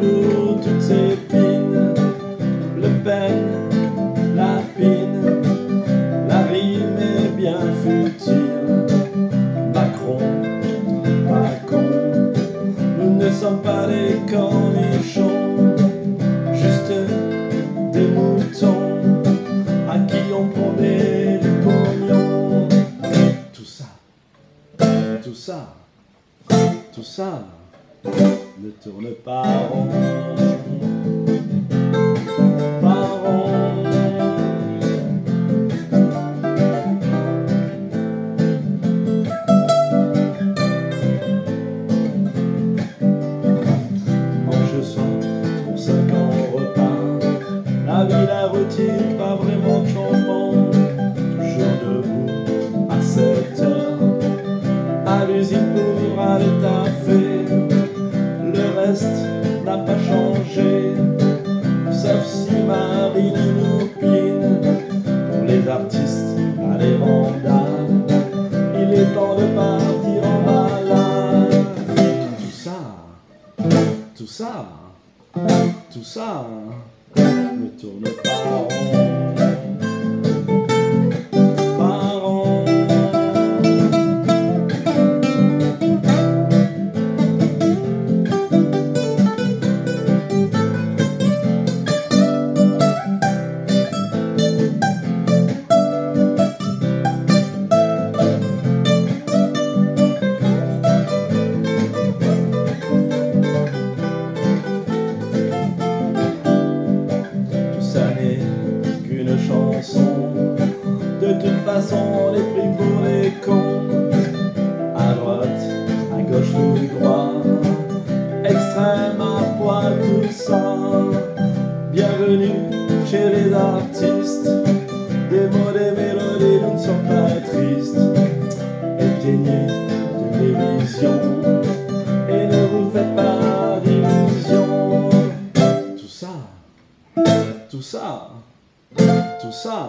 pour toutes ces le peine, la pine, la rime est bien futile. Macron, Macron, nous ne sommes pas des cornichons, juste des moutons à qui on promet du pognon. Tout ça, tout ça, tout ça ne tourne pas rond. Pas rond. Mange soin pour 5 ans repas. La vie, la routine, pas vraiment de changement. Toujours debout à 7 heures. À l'usine pour aller taffer. Tout ça, tout ça ne tourne pas rond. Façon, on pour les cons. À droite, à gauche, tout droit. Extrême à poil, tout ça. Bienvenue chez les artistes. Des mots, des mélodies, nous ne sommes pas tristes. Éteignez de télévision et ne vous faites pas d'illusions. Tout ça. Tout ça, tout ça